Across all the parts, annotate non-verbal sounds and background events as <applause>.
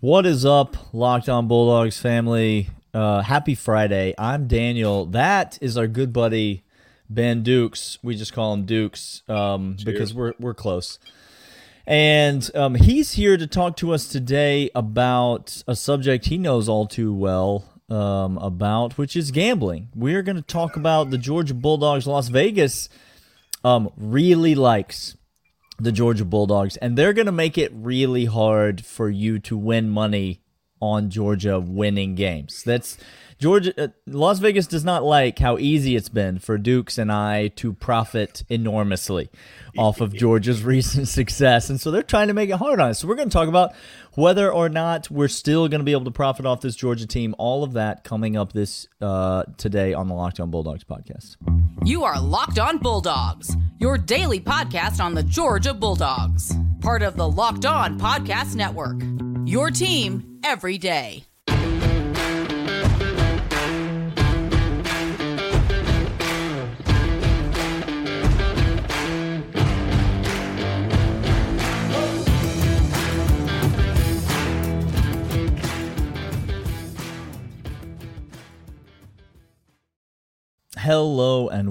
What is up, Locked On Bulldogs family? Uh, happy Friday. I'm Daniel. That is our good buddy Ben Dukes. We just call him Dukes um, because we're we're close. And um, he's here to talk to us today about a subject he knows all too well um, about, which is gambling. We're going to talk about the Georgia Bulldogs. Las Vegas um, really likes the Georgia Bulldogs, and they're going to make it really hard for you to win money on Georgia winning games. That's Georgia. Uh, Las Vegas does not like how easy it's been for Dukes and I to profit enormously off of Georgia's <laughs> recent success, and so they're trying to make it hard on us. So we're going to talk about whether or not we're still going to be able to profit off this Georgia team. All of that coming up this uh, today on the Locked On Bulldogs podcast. You are Locked On Bulldogs, your daily podcast on the Georgia Bulldogs, part of the Locked On Podcast Network. Your team every day.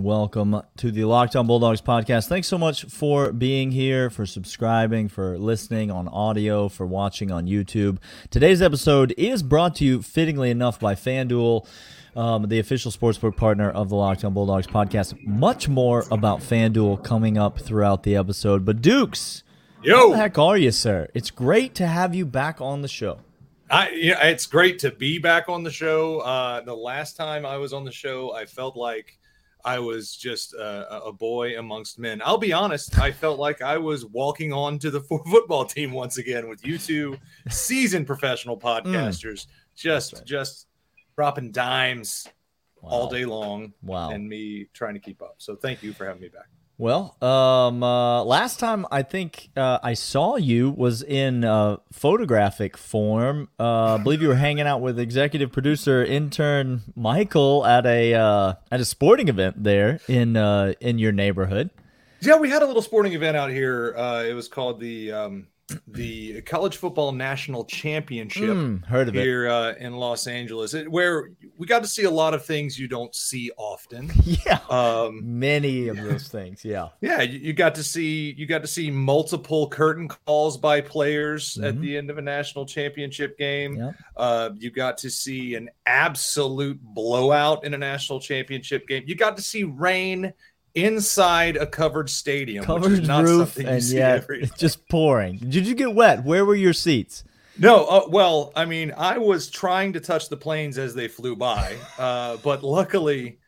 Welcome to the Locked On Bulldogs podcast. Thanks so much for being here, for subscribing, for listening on audio, for watching on YouTube. Today's episode is brought to you, fittingly enough, by FanDuel, um, the official sportsbook partner of the Locked On Bulldogs podcast. Much more about FanDuel coming up throughout the episode. But Dukes, Yo. how the heck are you, sir? It's great to have you back on the show. I yeah, it's great to be back on the show. Uh, the last time I was on the show, I felt like I was just a, a boy amongst men. I'll be honest, I felt like I was walking on to the <laughs> football team once again with you two seasoned professional <laughs> mm. podcasters, just right. just dropping dimes all day long, Wow. and me trying to keep up. So thank you for having me back. Well, um, uh, last time I think uh, I saw you was in uh, photographic form. Uh, I believe you were hanging out with executive producer intern Michael at a uh, at a sporting event there in uh, in your neighborhood. Yeah, we had a little sporting event out here. It was called the um, the College Football National Championship. Hmm, heard of it? here uh, in Los Angeles, it, where we got to see a lot of things you don't see often. <laughs> Yeah, Um, many of those things. Yeah, yeah, you, you got to see you got to see multiple curtain calls by players at Mhm. the end of a national championship game. Uh, you got to see an absolute blowout in a national championship game. You got to see rain inside a covered stadium, which Covered is not roof something you and every just pouring. Did you get wet? Where were your seats? No, uh, well, I mean, I was trying to touch the planes as they flew by, <laughs> uh, but luckily,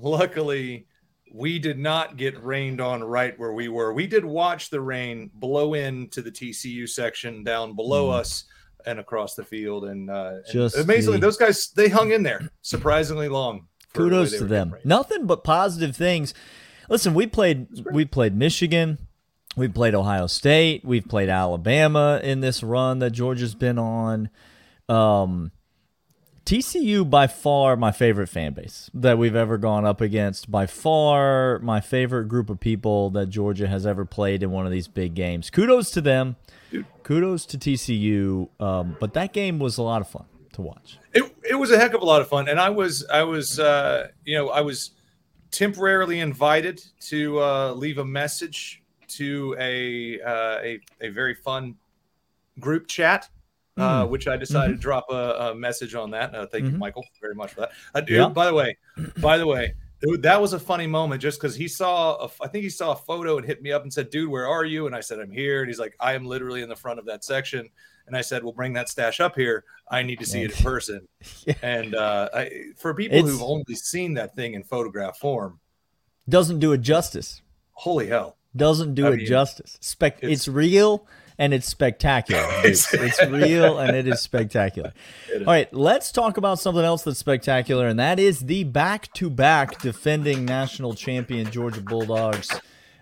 luckily, we did not get rained on right where we were. We did watch the rain blow into the TCU section down below Mm. us and across the field, and, uh, and Just amazingly, the- those guys they hung in there surprisingly long. for the kudos to them. Nothing but positive things. Listen, we played we played Michigan, we played Ohio State, we've played Alabama in this run that Georgia's been on. Um, TCU by far my favorite fan base that we've ever gone up against. By far my favorite group of people that Georgia has ever played in one of these big games. Kudos to them. Kudos to TCU. Um, but that game was a lot of fun to watch. It, it was a heck of a lot of fun, and I was I was uh, you know I was temporarily invited to uh, leave a message to a uh, a a very fun group chat, uh, Mm. which I decided to drop a, a message on that. Uh, thank you, Mhm. Michael, very much for that. Uh, dude, Yeah. by the way, by the way. Dude, that was a funny moment just because he saw, a, I think he saw a photo and hit me up and said, Dude, where are you? And I said, I'm here. And he's like, I am literally in the front of that section. And I said, Well, bring that stash up here. I need to see it in <laughs> person. Yeah. And uh, I, for people It's- who've only seen that thing in photograph form, Doesn't do it justice. holy hell. doesn't do I it mean, justice. Spec- it's, it's- real and it's spectacular. <laughs> It's- it's real <laughs> and it is spectacular. It is. All right, let's talk about something else that's spectacular, and that is the back-to-back defending national champion Georgia Bulldogs.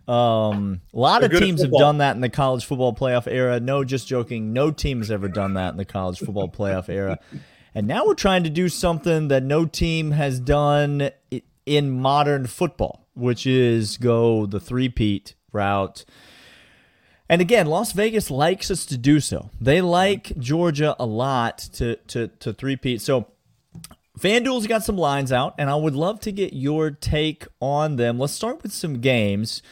Um, a lot They're of teams have done that in the college football playoff era. No, just joking. No team has ever done that in the college football playoff era. And now we're trying to do something that no team has done in modern football, which is go the three-peat route. And again, Las Vegas likes us to do so. They like Georgia a lot to to to three-peat. So FanDuel's got some lines out, and I would love to get your take on them. Let's start with some games.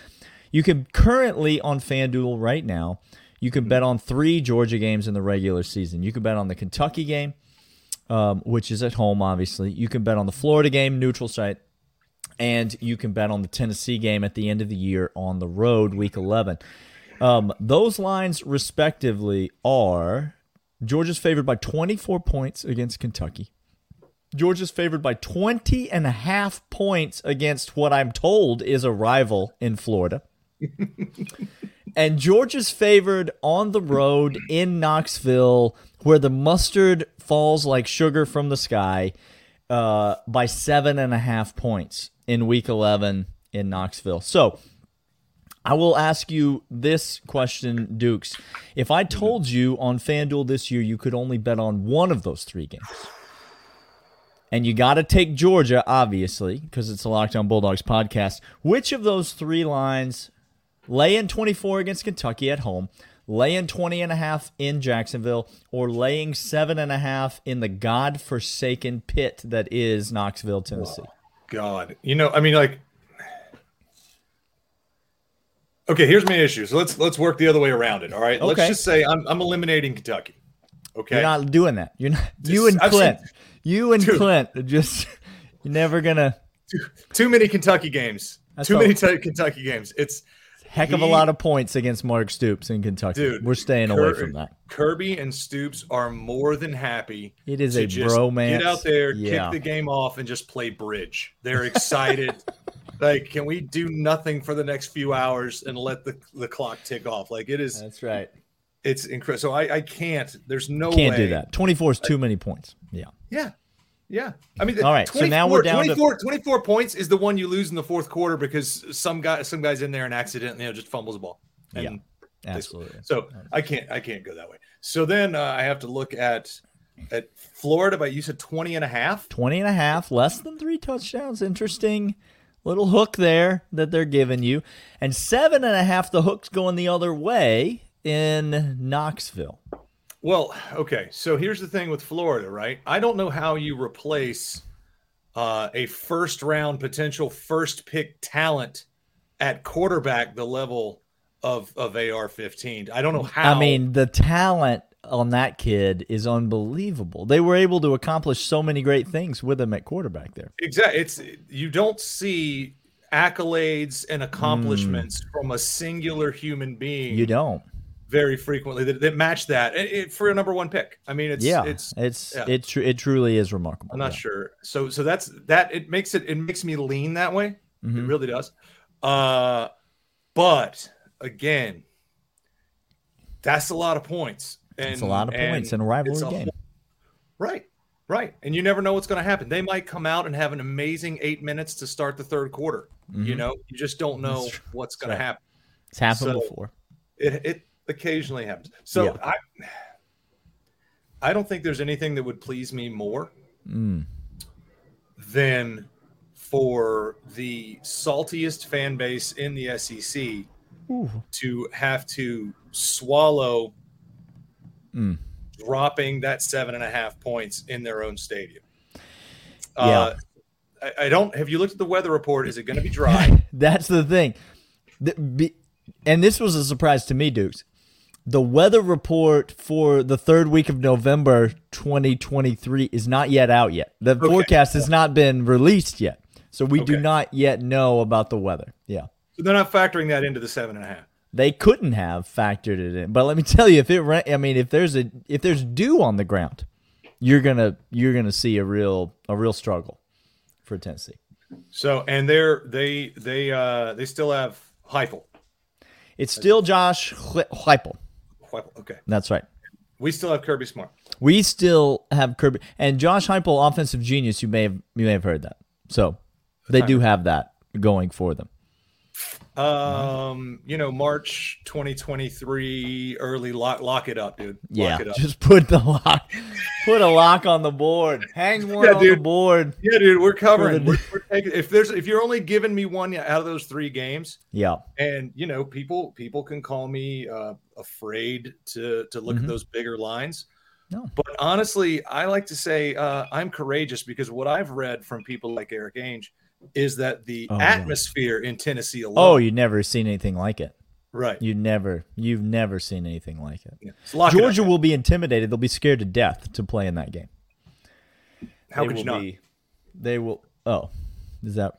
You can currently on FanDuel right now, you can bet on three Georgia games in the regular season. You can bet on the Kentucky game, um, which is at home, obviously. You can bet on the Florida game, neutral site, and you can bet on the Tennessee game at the end of the year on the road, week 11. Um, those lines, respectively, are Georgia's favored by 24 points against Kentucky. Georgia's favored by 20 and a half points against what I'm told is a rival in Florida. And Georgia's favored on the road in Knoxville, where the mustard falls like sugar from the sky, uh, by seven and a half points in week 11 in Knoxville. So I will ask you this question, Dukes. If I told you on FanDuel this year you could only bet on one of those three games, and you got to take Georgia, obviously, because it's a Locked On Bulldogs podcast, which of those three lines lay in 24 against Kentucky at home, lay in 20 and a half in Jacksonville, or laying seven and a half in the god-forsaken pit that is Knoxville, Tennessee? God, you know, I mean, like, okay, here's my issue. So let's let's work the other way around it. All right, okay. let's just say I'm I'm eliminating Kentucky. Okay, You're not doing that. You're not. Just- you and Clint. seen- you and Dude. Clint are just. You're never gonna. too many Kentucky games. That's too many t- Kentucky games. It's Heck of a lot of points against Mark Stoops in Kentucky. Dude, We're staying Cur- away from that. Kirby and Stoops are more than happy. It is a bromance. Get out there, Yeah. kick the game off, and just play bridge. They're excited. <laughs> like, can we do nothing for the next few hours and let the, the clock tick off? Like, it is. That's right. It's incredible. So I, I can't. There's no Can't way. do that. 24 is too many points. Yeah. Yeah. Yeah. I mean, All right, so now we're down to- 24, 24 points is the one you lose in the fourth quarter because some guy, some guy's in there and accidentally you know, just fumbles the ball. And Absolutely. So I can't I can't go that way. So then uh, I have to look at at Florida but you said 20 and a half. 20 and a half, less than three touchdowns. Interesting little hook there that they're giving you. And seven and a half, the hook's going the other way in Knoxville. Well, okay. So here's the thing with Florida, right? I don't know how you replace uh, a first round potential first pick talent at quarterback the level of of AR-15. I don't know how. I mean, the talent on that kid is unbelievable. They were able to accomplish so many great things with him at quarterback there. Exactly. It's you don't see accolades and accomplishments from a singular human being Hmm. You don't. Very frequently that, that match that it, it- for a number one pick. I mean, it's yeah, it's it's yeah. it tr- it truly is remarkable. I'm not yeah. sure. So so that's that. It makes it it makes me lean that way. It Mhm. really does. Uh, but again, that's a lot of points. And, It's a lot of points in a rivalry a game. whole- Right, right. And you never know what's going to happen. They might come out and have an amazing eight minutes to start the third quarter. You Mhm. know, you just don't know what's going to happen. It's happened So- before. It it occasionally happens. So Yeah. I I don't think there's anything that would please me more Mm. than for the saltiest fan base in the SEC Ooh. to have to swallow Mm. dropping that seven and a half points in their own stadium. Yeah. Uh, I, I don't. Have you looked at the weather report? Is it going to be dry? <laughs> That's the thing. The- be- and this was a surprise to me, Dukes. The weather report for the third week of November 2023 is not yet out yet. The forecast has not been released yet. So we do not yet know about the weather. Yeah. so they're not factoring that into the seven and a half. They couldn't have factored it in. But let me tell you if it I mean if there's a if there's dew on the ground, you're going to you're to see a real a real struggle for Tennessee. So and they're they they uh they still have Heupel. It's still Josh Heupel. Heupel. Okay, That's right. we still have Kirby Smart. We still have Kirby and Josh Heupel, offensive genius. You may have you may have heard that. So they do have that going for them. Um, you know, March 2023, early lock lock it up, dude. Lock Yeah, it up. just put the lock. Put a lock on the board. Hang one Yeah, on the board. Yeah, dude, we're covering. the- We're, <laughs> we're taking, if there's if you're only giving me one out of those three games, Yeah. and you know people people can call me uh, afraid to to look Mhm. at those bigger lines. No. But honestly, I like to say uh, I'm courageous because what I've read from people like Erik Ainge is that the Oh, yeah. atmosphere in Tennessee alone. Oh, you've never seen anything like it. right. You never, you've never seen anything like it. Yeah. So lock it up, Georgia will be intimidated. They'll be scared to death to play in that game. How They could you not? be- they will. Oh, is that?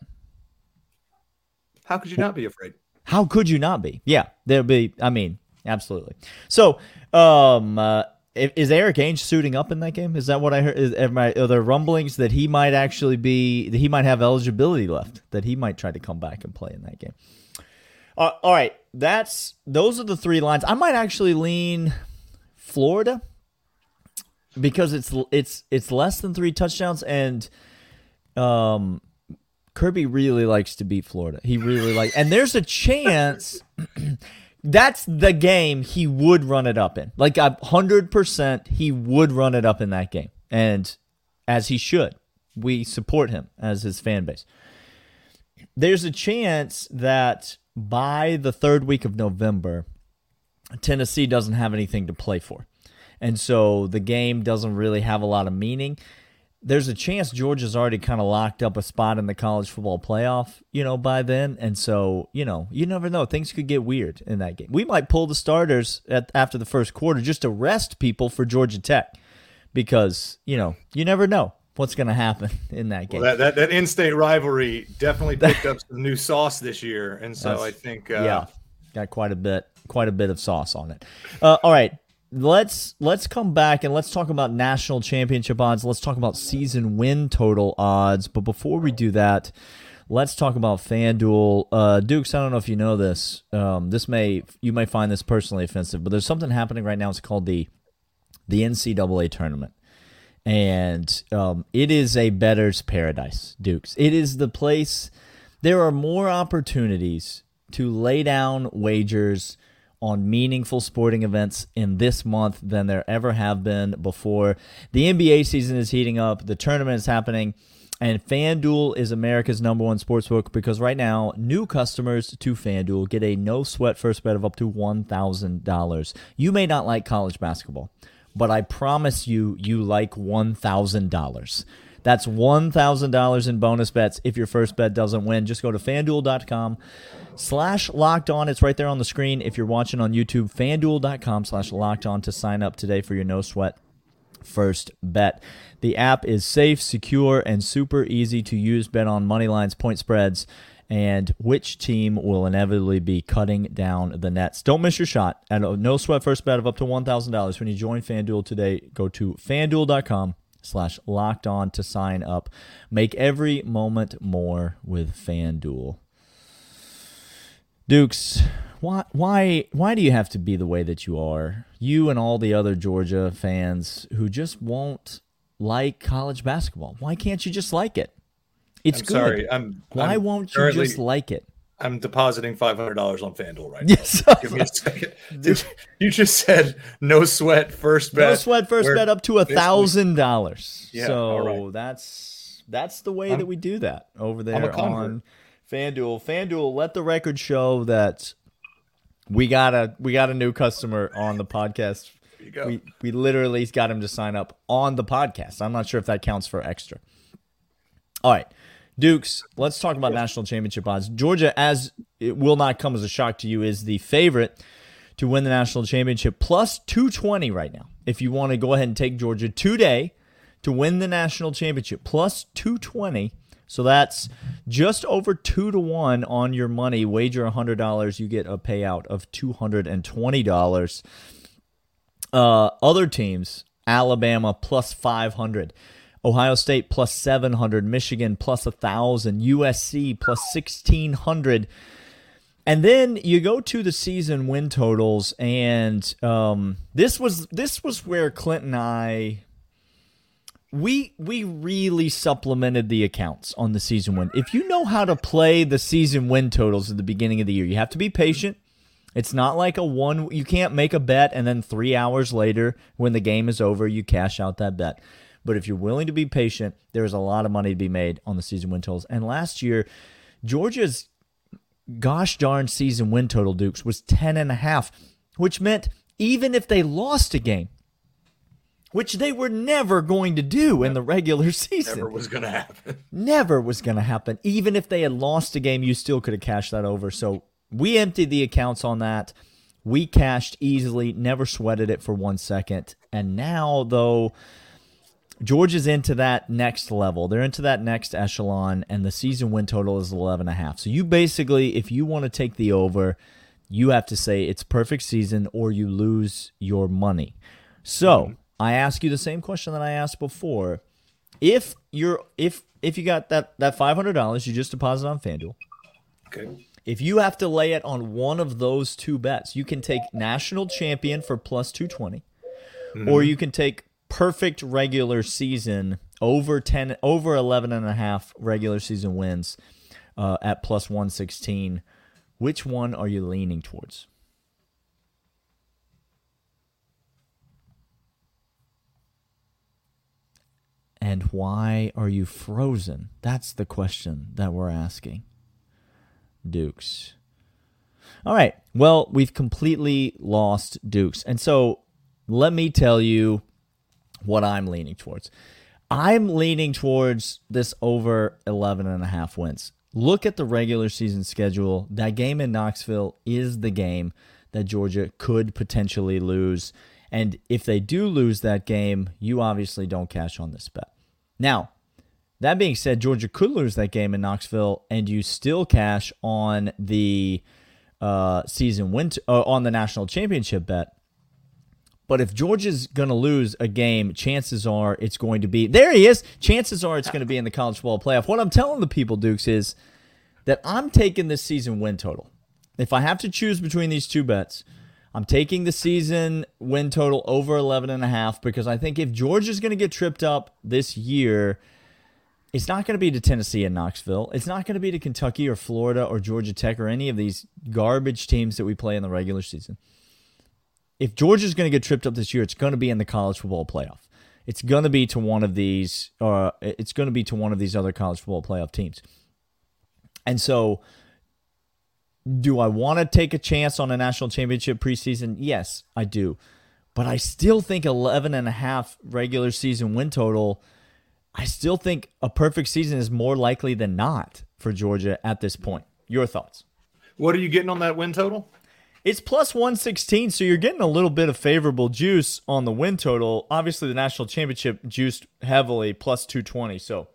How could you not be afraid? How could you not be? Yeah, there'll be. I mean, absolutely. So, um, uh, i- is Erik Ainge suiting up in that game? Is that what I heard? Is, I, are there rumblings that he might actually be? That he might have eligibility left? That he might try to come back and play in that game? Uh, all right, that's those are the three lines. I might actually lean Florida because it's it's it's less than three touchdowns and um Kirby really likes to beat Florida. He really like and there's a chance <clears throat> that's the game he would run it up in. Like a hundred percent he would run it up in that game. And as he should. We support him as his fan base. There's a chance that by the third week of November, Tennessee doesn't have anything to play for. And so the game doesn't really have a lot of meaning. There's a chance Georgia's already kind of locked up a spot in the college football playoff, you know, by then. And so, you know, you never know. Things could get weird in that game. We might pull the starters at, after the first quarter just to rest people for Georgia Tech because, you know, you never know what's going to happen <laughs> in that game. Well, that, that that in-state rivalry definitely picked up some new sauce this year, and so That's- I think uh, yeah, got quite a bit, quite a bit of sauce on it. Uh, all right, let's let's come back and let's talk about national championship odds. Let's talk about season win total odds. But before we do that, let's talk about FanDuel. Uh, Dukes, I don't know if you know this. Um, this may you may find this personally offensive, but there's something happening right now. It's called the the NCAA tournament and um, it is a bettor's paradise, Dukes. It is the place. There are more opportunities to lay down wagers on meaningful sporting events in this month than there ever have been before. The NBA season is heating up. The tournament is happening. And FanDuel is America's number one sportsbook because right now, new customers to FanDuel get a no sweat first bet of up to $1,000. You may not like college basketball, but I promise you, you like $1,000. That's $1,000 in bonus bets if your first bet doesn't win. Just go to fanduel.com slash locked on. It's right there on the screen. If you're watching on YouTube, fanduel.com slash locked on to sign up today for your no sweat first bet. The app is safe, secure, and super easy to use. Bet on money lines, point spreads, and which team will inevitably be cutting down the nets. Don't miss your shot at a no sweat first bet of up to $1,000 when you join FanDuel today. Go to fanduel.com slash locked on to sign up. Make every moment more with FanDuel. Dukes, why why why do you have to be the way that you are? You and all the other Georgia fans who just won't like college basketball. Why can't you just like it? It's I'm good. sorry. I'm why I'm won't you just like it? I'm depositing five hundred dollars on FanDuel right now. Yes. Give me a <laughs> second. Dude, you just said no sweat first bet. No sweat first bet up to a thousand dollars. So right. that's that's the way I'm- that we do that over I'm there on FanDuel. FanDuel, let the record show that we got a we got a new customer on the podcast. There you go. We we literally got him to sign up on the podcast. I'm not sure if that counts for extra. All right. Dukes, let's talk about national championship odds. Georgia, as it will not come as a shock to you, is the favorite to win the national championship, plus 220 right now. If you want to go ahead and take Georgia today to win the national championship, plus 220. So that's just over two to one on your money. Wager $100, you get a payout of $220. Uh, other teams, Alabama plus 500. Ohio State plus 700, Michigan plus 1,000, USC plus 1,600. And then you go to the season win totals, and um, this was this was where Clint and I we we really supplemented the accounts on the season win. If you know how to play the season win totals at the beginning of the year, you have to be patient. It's not like a one, you can't make a bet and then three hours later, when the game is over, you cash out that bet. But if you're willing to be patient, there's a lot of money to be made on the season win totals. And last year, Georgia's gosh darn season win total, Dukes, was 10 and a half, which meant even if they lost a game, which they were never going to do in the regular season. Never was going to happen. Never was going to happen. Even if they had lost a game, you still could have cashed that over. So we emptied the accounts on that. We cashed easily, never sweated it for one second. And now, though, Georgia's into that next level. They're into that next echelon, and the season win total is 11.5. So you basically, if you want to take the over, you have to say it's perfect season or you lose your money. So mm-hmm. I ask you the same question that I asked before. If you're if if you got that that five hundred dollars you just deposit on FanDuel, okay. If you have to lay it on one of those two bets, you can take national champion for plus 220 mm-hmm. or you can take perfect regular season over 10 over 11 and a half regular season wins uh, at plus 116 which one are you leaning towards and why are you frozen that's the question that we're asking Dukes. All right. Well, we've completely lost Dukes. And so let me tell you what I'm leaning towards. I'm leaning towards this over 11 and a half wins. Look at the regular season schedule. That game in Knoxville is the game that Georgia could potentially lose. And if they do lose that game, you obviously don't cash on this bet. Now, that being said, Georgia could lose that game in Knoxville, and you still cash on the uh, season win t- uh, on the national championship bet. But if Georgia's going to lose a game, chances are it's going to be there. He is. Chances are it's going to be in the college football playoff. What I'm telling the people, Dukes, is that I'm taking this season win total. If I have to choose between these two bets, I'm taking the season win total over 11 and a half because I think if Georgia's going to get tripped up this year it's not going to be to Tennessee and Knoxville. It's not going to be to Kentucky or Florida or Georgia Tech or any of these garbage teams that we play in the regular season. If Georgia's going to get tripped up this year, it's going to be in the college football playoff. It's going to be to one of these, uh, it's going to be to one of these other college football playoff teams. And so, do I want to take a chance on a national championship preseason? Yes, I do. But I still think 11 and a half regular season win total – I still think a perfect season is more likely than not for Georgia at this point. Your thoughts? What are you getting on that win total? It's plus 116, so you're getting a little bit of favorable juice on the win total. Obviously, the national championship juiced heavily, plus 220. So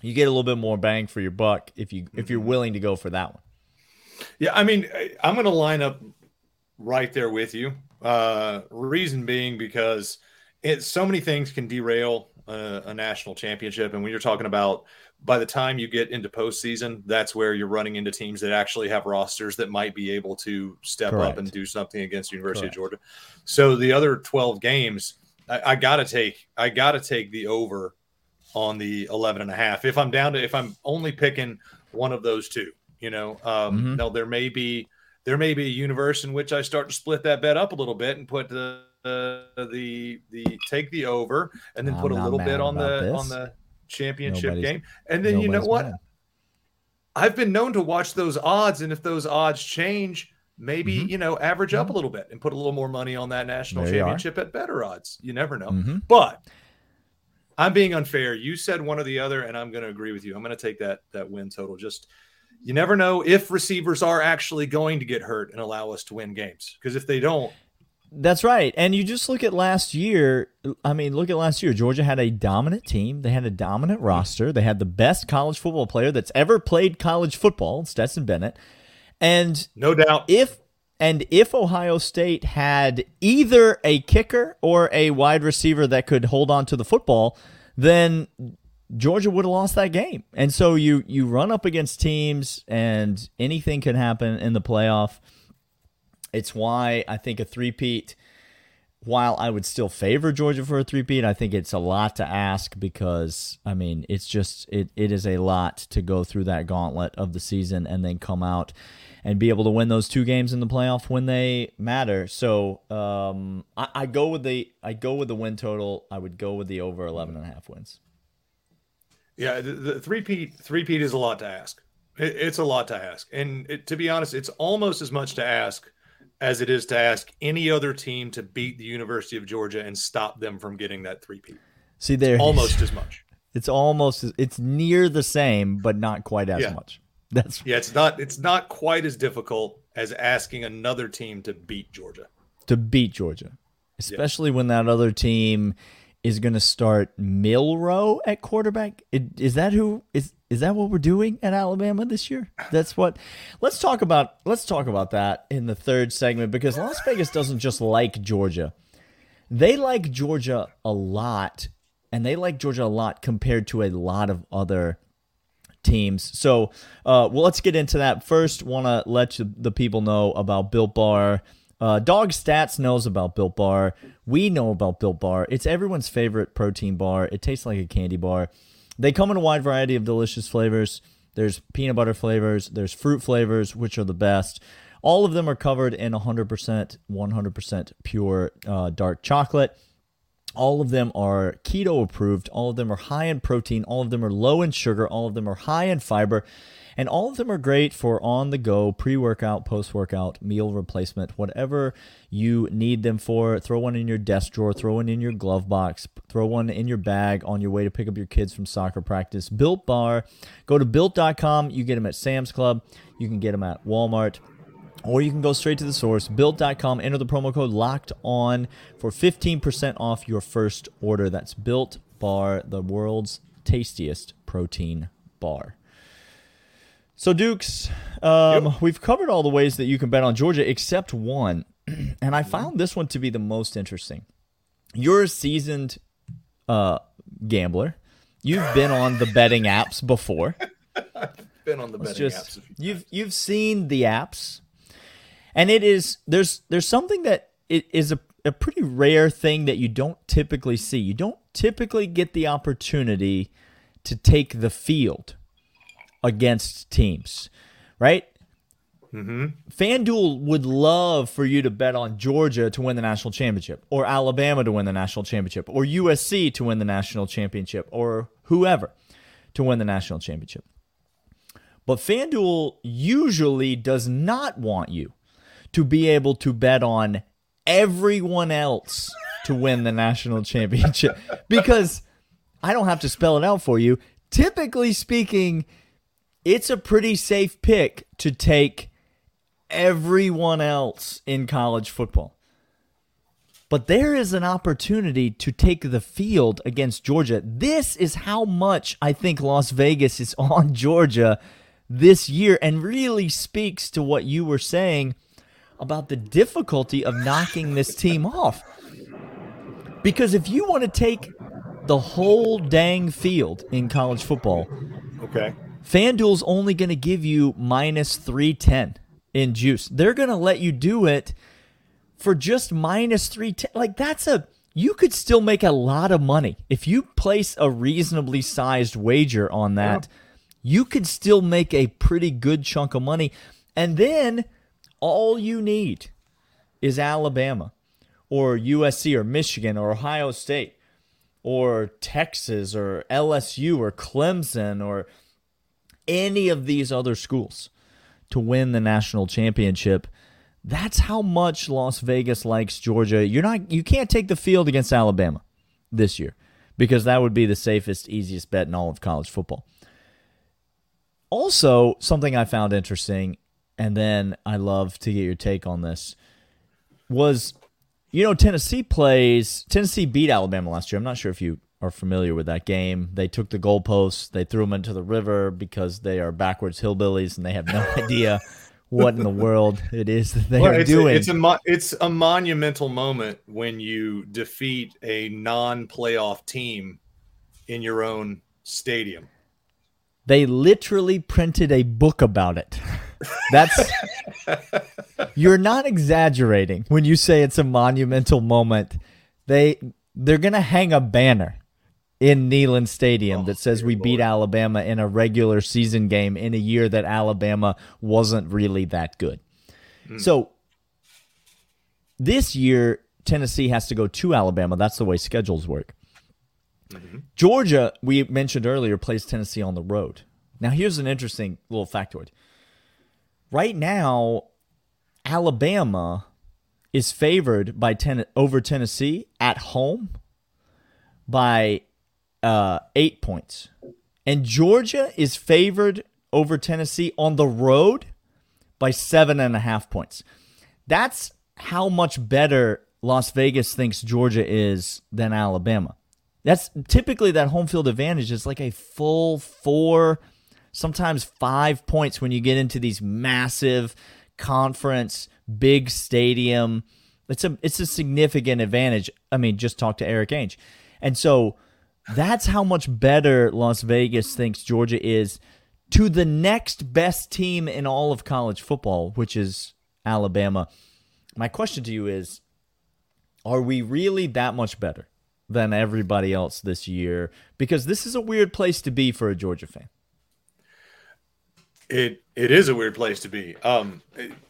you get a little bit more bang for your buck if you if you're mm-hmm. willing to go for that one. Yeah, I mean, I'm going to line up right there with you. Uh, reason being because it so many things can derail a, a, national championship. And when you're talking about by the time you get into postseason, that's where you're running into teams that actually have rosters that might be able to step Correct. up and do something against University Correct. of Georgia. So the other 12 games, I, I gotta take I gotta take the over on the 11 and a half. If I'm down to if I'm only picking one of those two, you know, um, mm-hmm. now there may be there may be a universe in which I start to split that bet up a little bit and put the the the the take the over and then I'm put a little bit on the this. on the championship nobody's, game. And then you know what? Mad. I've been known to watch those odds, and if those odds change, maybe mm-hmm. you know average up mm-hmm. a little bit and put a little more money on that national there championship at better odds. You never know. Mm-hmm. But I'm being unfair. You said one or the other, and I'm going to agree with you. I'm going to take that that win total. Just you never know if receivers are actually going to get hurt and allow us to win games. Because if they don't, that's right. And you just look at last year. I mean, look at last year. Georgia had a dominant team. They had a dominant roster. They had the best college football player that's ever played college football, Stetson Bennett. And no doubt, if and if Ohio State had either a kicker or a wide receiver that could hold on to the football, then Georgia would have lost that game. And so you you run up against teams and anything can happen in the playoff. It's why I think a three-peat while I would still favor Georgia for a three-peat, I think it's a lot to ask because I mean it's just it, it is a lot to go through that gauntlet of the season and then come out and be able to win those two games in the playoff when they matter. So um, I, I go with the I go with the win total. I would go with the over 11 and a half wins. Yeah, the, the three-peat three-peat is a lot to ask. It, it's a lot to ask, and it, to be honest, it's almost as much to ask as it is to ask any other team to beat the University of Georgia and stop them from getting that three-peat. See, there almost <laughs> as much. It's almost it's near the same, but not quite as Yeah. much. That's Yeah, it's not it's not quite as difficult as asking another team to beat Georgia. to beat Georgia, especially when that other team is going to start Milroe at quarterback. Is that who is is that what we're doing at Alabama this year? That's what. Let's talk about let's talk about that in the third segment because Las Vegas doesn't just like Georgia. They like Georgia a lot, and they like Georgia a lot compared to a lot of other teams. So, uh, well, let's get into that. First, want to let you, the people know about Built Bar. Uh, Dog Stats knows about Built Bar. We know about Built Bar. It's everyone's favorite protein bar. It tastes like a candy bar. They come in a wide variety of delicious flavors. There's peanut butter flavors, there's fruit flavors, which are the best. All of them are covered in 100%, 100% pure uh, dark chocolate. All of them are keto approved. All of them are high in protein. All of them are low in sugar. All of them are high in fiber. And all of them are great for on the go, pre workout, post workout, meal replacement, whatever you need them for. Throw one in your desk drawer, throw one in your glove box, throw one in your bag on your way to pick up your kids from soccer practice. Built Bar. Go to built.com. You get them at Sam's Club. You can get them at Walmart or you can go straight to the source built.com enter the promo code locked on for 15% off your first order that's built bar the world's tastiest protein bar so dukes um, we've covered all the ways that you can bet on georgia except one <clears throat> and i found this one to be the most interesting. You're a seasoned uh, gambler. You've been on the betting apps before. <laughs> Been on the It's betting just apps. a few you've you've seen the apps. And it is there's there's something that it is a, a pretty rare thing that you don't typically see. You don't typically get the opportunity to take the field against teams right Mm-hmm. FanDuel would love for you to bet on Georgia to win the national championship, or Alabama to win the national championship, or USC to win the national championship, or whoever to win the national championship. But FanDuel usually does not want you to be able to bet on everyone else to win the national <laughs> championship because I don't have to spell it out for you. Typically speaking, it's a pretty safe pick to take everyone else in college football. But there is an opportunity to take the field against Georgia. This is how much I think Las Vegas is <laughs> on Georgia this year and really speaks to what you were saying about the difficulty of knocking this team off. Because if you want to take the whole dang field in college football, Okay. FanDuel's only going to give you minus 310 in juice. They're going to let you do it for just minus 310. Like, that's a. You could still make a lot of money. If you place a reasonably sized wager on that, you could still make a pretty good chunk of money. And then all you need is Alabama or USC or Michigan or Ohio State or Texas or LSU or Clemson or any of these other schools to win the national championship. That's how much Las Vegas likes Georgia. You're not you can't take the field against Alabama this year because that would be the safest easiest bet in all of college football. Also, something I found interesting and then I love to get your take on this was you know Tennessee plays Tennessee beat Alabama last year. I'm not sure if you are familiar with that game. They took the goalposts, they threw them into the river because they are backwards hillbillies and they have no <laughs> idea what in the world it is that they Well, are it's, doing. A, it's a mo- it's a monumental moment when you defeat a non-playoff team in your own stadium. they literally printed a book about it. That's <laughs> you're not exaggerating when you say it's a monumental moment. They they're gonna hang a banner in Neyland Stadium Oh, that says we dear beat Alabama in a regular season game in a year that Alabama wasn't really that good. Hmm. So this year Tennessee has to go to Alabama. That's the way schedules work. Mm-hmm. Georgia, we mentioned earlier, plays Tennessee on the road. Now, here's an interesting little factoid. Right now, Alabama is favored by ten over Tennessee at home by uh, eight points, and Georgia is favored over Tennessee on the road by seven and a half points. That's how much better Las Vegas thinks Georgia is than Alabama. That's typically that home field advantage is like a full four, sometimes five points when you get into these massive conference, big stadium. It's a it's a significant advantage. I mean, just talk to Erik Ainge. And so that's how much better Las Vegas thinks Georgia is to the next best team in all of college football, which is Alabama. My question to you is are we really that much better than everybody else this year? Because this is a weird place to be for a Georgia fan. It it is a weird place to be. Um,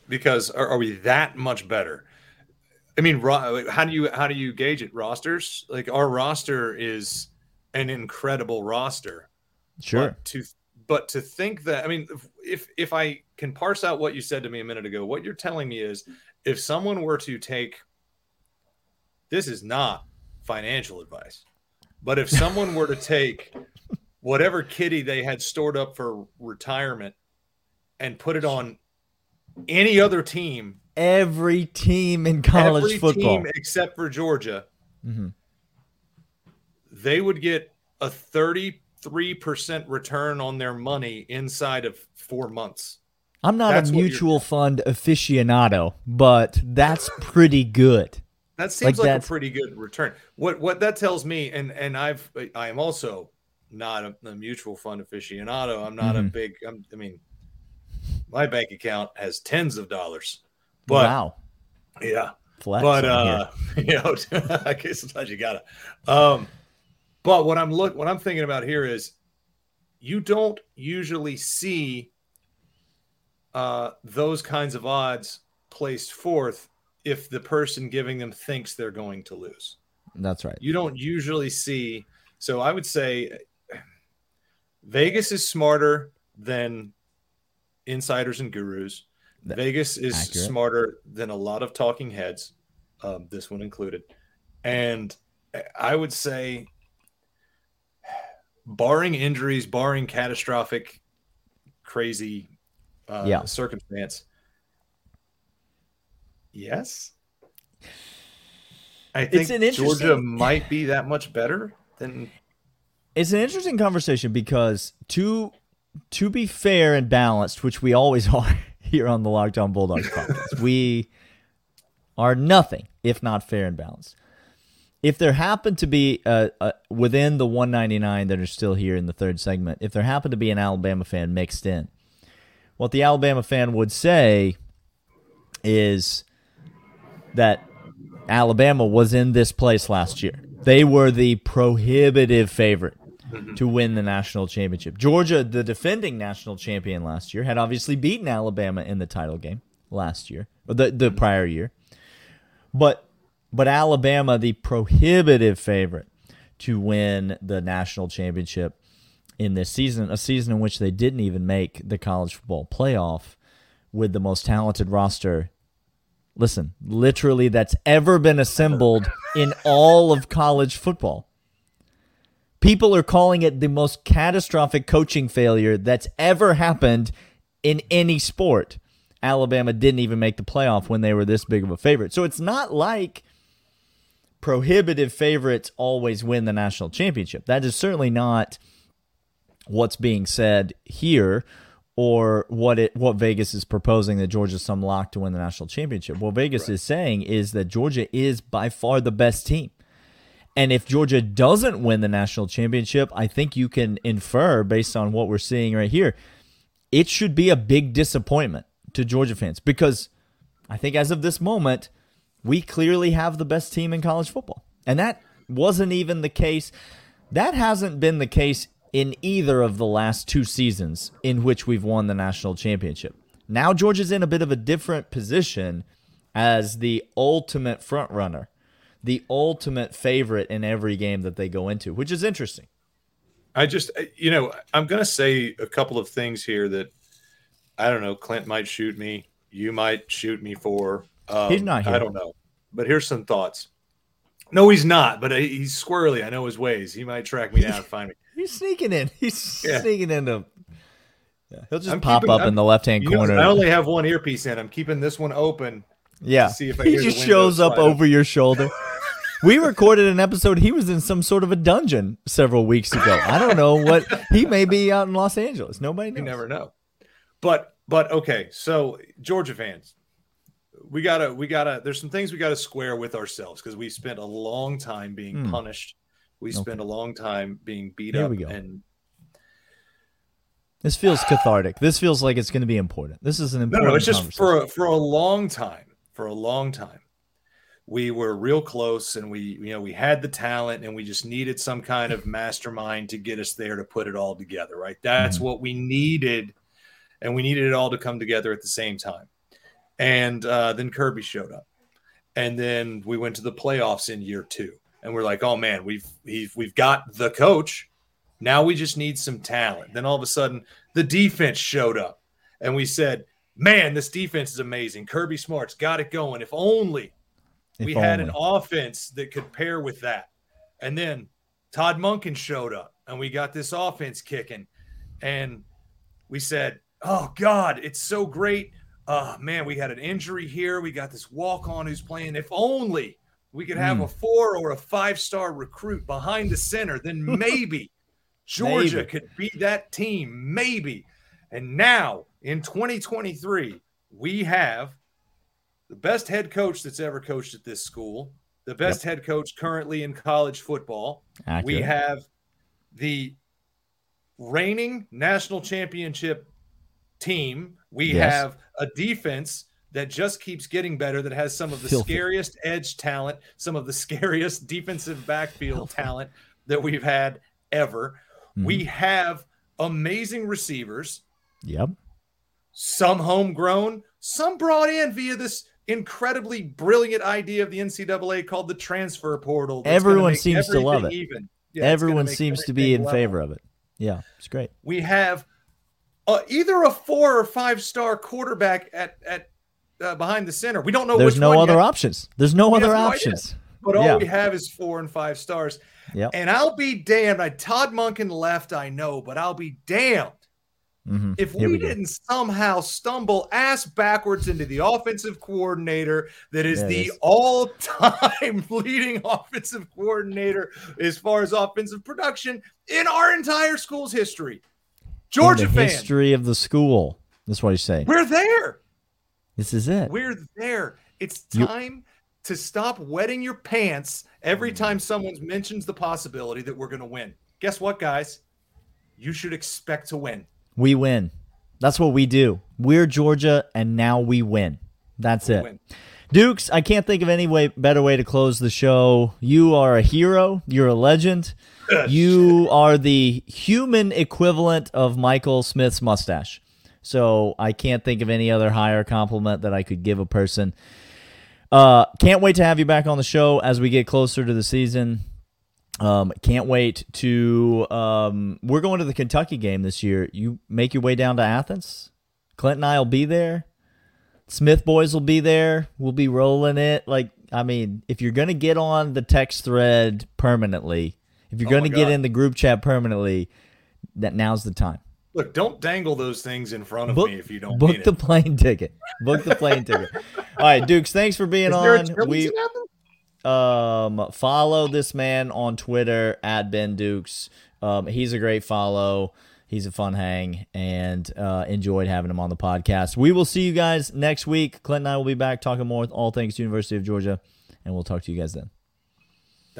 because are, are we that much better? I mean, how do you how do you gauge it? Rosters like our roster is an incredible roster. Sure. But to but to think that I mean, if if I can parse out what you said to me a minute ago, what you're telling me is if someone were to take this is not financial advice, but if someone were to take <laughs> whatever kitty they had stored up for retirement and put it on any other team, Every team in college football. team except for Georgia, Mhm. They would get a 33% return on their money inside of four months. I'm not That's a mutual fund aficionado, but that's pretty good. That seems Like like, a pretty good return. What what that tells me, and and I've I am also not a, a mutual fund aficionado. I'm not a Mhm. big. I'm, I mean, my bank account has tens of dollars, but wow. yeah, Flex but uh, <laughs> you know, <laughs> I guess sometimes you gotta. Um, but what I'm look what I'm thinking about here is, you don't usually see uh, those kinds of odds placed forth if the person giving them thinks they're going to lose. that's right. You don't usually see. So I would say Vegas is smarter than insiders and gurus. That- Vegas is accurate. smarter than a lot of talking heads, um, this one included. And I would say, barring injuries, barring catastrophic, crazy uh, Yeah. circumstance, yes. I think an Georgia <laughs> might be that much better than It's an interesting conversation because to to be fair and balanced, which we always <laughs> are here on the Locked On Bulldogs podcast, we are nothing if not fair and balanced. If there happened to be uh, uh, within the 199 that are still here in the third segment, if there happened to be an Alabama fan mixed in, what the Alabama fan would say is that Alabama was in this place last year. They were the prohibitive favorite to win the national championship. Georgia, the defending national champion last year, had obviously beaten Alabama in the title game last year, or the the prior year. But but Alabama, the prohibitive favorite to win the national championship in this season, a season in which they didn't even make the college football playoff with the most talented roster listen, literally that's ever been assembled in all of college football. People are calling it the most catastrophic coaching failure that's ever happened in any sport. Alabama didn't even make the playoff when they were this big of a favorite. So it's not like prohibitive favorites always win the national championship. That is certainly not what's being said here or what it what Vegas is proposing that Georgia's some lock to win the national championship. What Vegas is saying is that Georgia is by far the best team. And if Georgia doesn't win the national championship, I think you can infer based on what we're seeing right here. it should be a big disappointment to Georgia fans because I think as of this moment, we clearly have the best team in college football. And that wasn't even the case. That hasn't been the case in either of the last two seasons in which we've won the national championship. Now Georgia's in a bit of a different position as the ultimate front runner, the ultimate favorite in every game that they go into, which is interesting. I just, you know, I'm going to say a couple of things here that I don't know. Clint might shoot me. You might shoot me for. Um, he's not here. I don't know. But here's some thoughts. No, he's not. But he's squirrely. I know his ways. He might track me down and find me. He's sneaking in. He's yeah. sneaking into. Yeah, he'll just I'm pop keeping, up I'm, in the left hand corner. I only have one earpiece in. I'm keeping this one open. Yeah. see if I he just shows up over your shoulder. <laughs> we recorded an episode. He was in some sort of a dungeon several weeks ago. I don't know what he may be out in Los Angeles. Nobody knows. You never know. But but okay, so Georgia fans, we gotta we gotta. There's some things we gotta square with ourselves because we spent a long time being mm. punished. We okay. spent a long time being beat Here up, and this feels <sighs> cathartic. This feels like it's going to be important. This is an important. No, no, it's just for a, for a long time. For a long time, we were real close, and we you know we had the talent, and we just needed some kind of mastermind to get us there to put it all together. Right, that's mm-hmm. what we needed, and we needed it all to come together at the same time. And uh, then Kirby showed up, and then we went to the playoffs in year two, and we're like, oh man, we've we've we've got the coach now we just need some talent. Then all of a sudden, the defense showed up, and we said, "Man, this defense is amazing. Kirby Smart's got it going. If only if we only. had an offense that could pair with that." And then Todd Monken showed up, and we got this offense kicking, and we said, "Oh God, it's so great." Oh man, we had an injury here. We got this walk on who's playing. If only we could have mm. a four or a five star recruit behind the center, then <laughs> maybe Georgia maybe. could beat that team, maybe. And now in 2023, we have the best head coach that's ever coached at this school, the best yep. head coach currently in college football. Accurate. We have the reigning national championship team. We yes. have a defense that just keeps getting better, that has some of the Filthy. scariest edge talent, some of the <laughs> scariest defensive backfield Filthy. talent that we've had ever. Mm-hmm. We have amazing receivers. Yep. Some homegrown, some brought in via this incredibly brilliant idea of the NCAA called the transfer portal. Everyone seems to love it. Even. Yeah, Everyone seems to be in level. favor of it. Yeah, it's great. We have uh, either a four or five star quarterback at at uh, behind the center. We don't know. There's no other yet. options. There's no we other options. but all yeah. we have is four and five stars. Yep. And I'll be damned. I Todd Monken left, I know, but I'll be damned mm-hmm. if we, we didn't somehow stumble ass backwards into the offensive coordinator that is the all-time <laughs> leading offensive coordinator as far as offensive production in our entire school's history. Georgia fan. history of the school. That's what he's saying. We're there. This is it. We're there. It's time you- to stop wetting your pants every time someone mentions the possibility that we're going to win. Guess what, guys? You should expect to win. We win. That's what we do. We're Georgia, and now we win. That's we it. Win. Dukes, I can't think of any way better way to close the show. You are a hero. You're a legend. you are the human equivalent of Michael Smith's mustache. So I can't think of any other higher compliment that I could give a person. Uh, can't wait to have you back on the show as we get closer to the season. Um, can't wait to. Um, we're going to the Kentucky game this year. You make your way down to Athens. Clint and I will be there. Smith boys will be there. We'll be rolling it. Like, I mean, if you're gonna get on the text thread permanently, if you're oh gonna get in the group chat permanently, that now's the time. Look, don't dangle those things in front of book, me if you don't. Book the it. plane ticket. Book the plane ticket. <laughs> All right, Dukes. Thanks for being Is on. we um follow this man on Twitter at Ben Dukes. Um, he's a great follow. He's a fun hang, and uh, enjoyed having him on the podcast. We will see you guys next week. Clint and I will be back talking more with all things University of Georgia, and we'll talk to you guys then.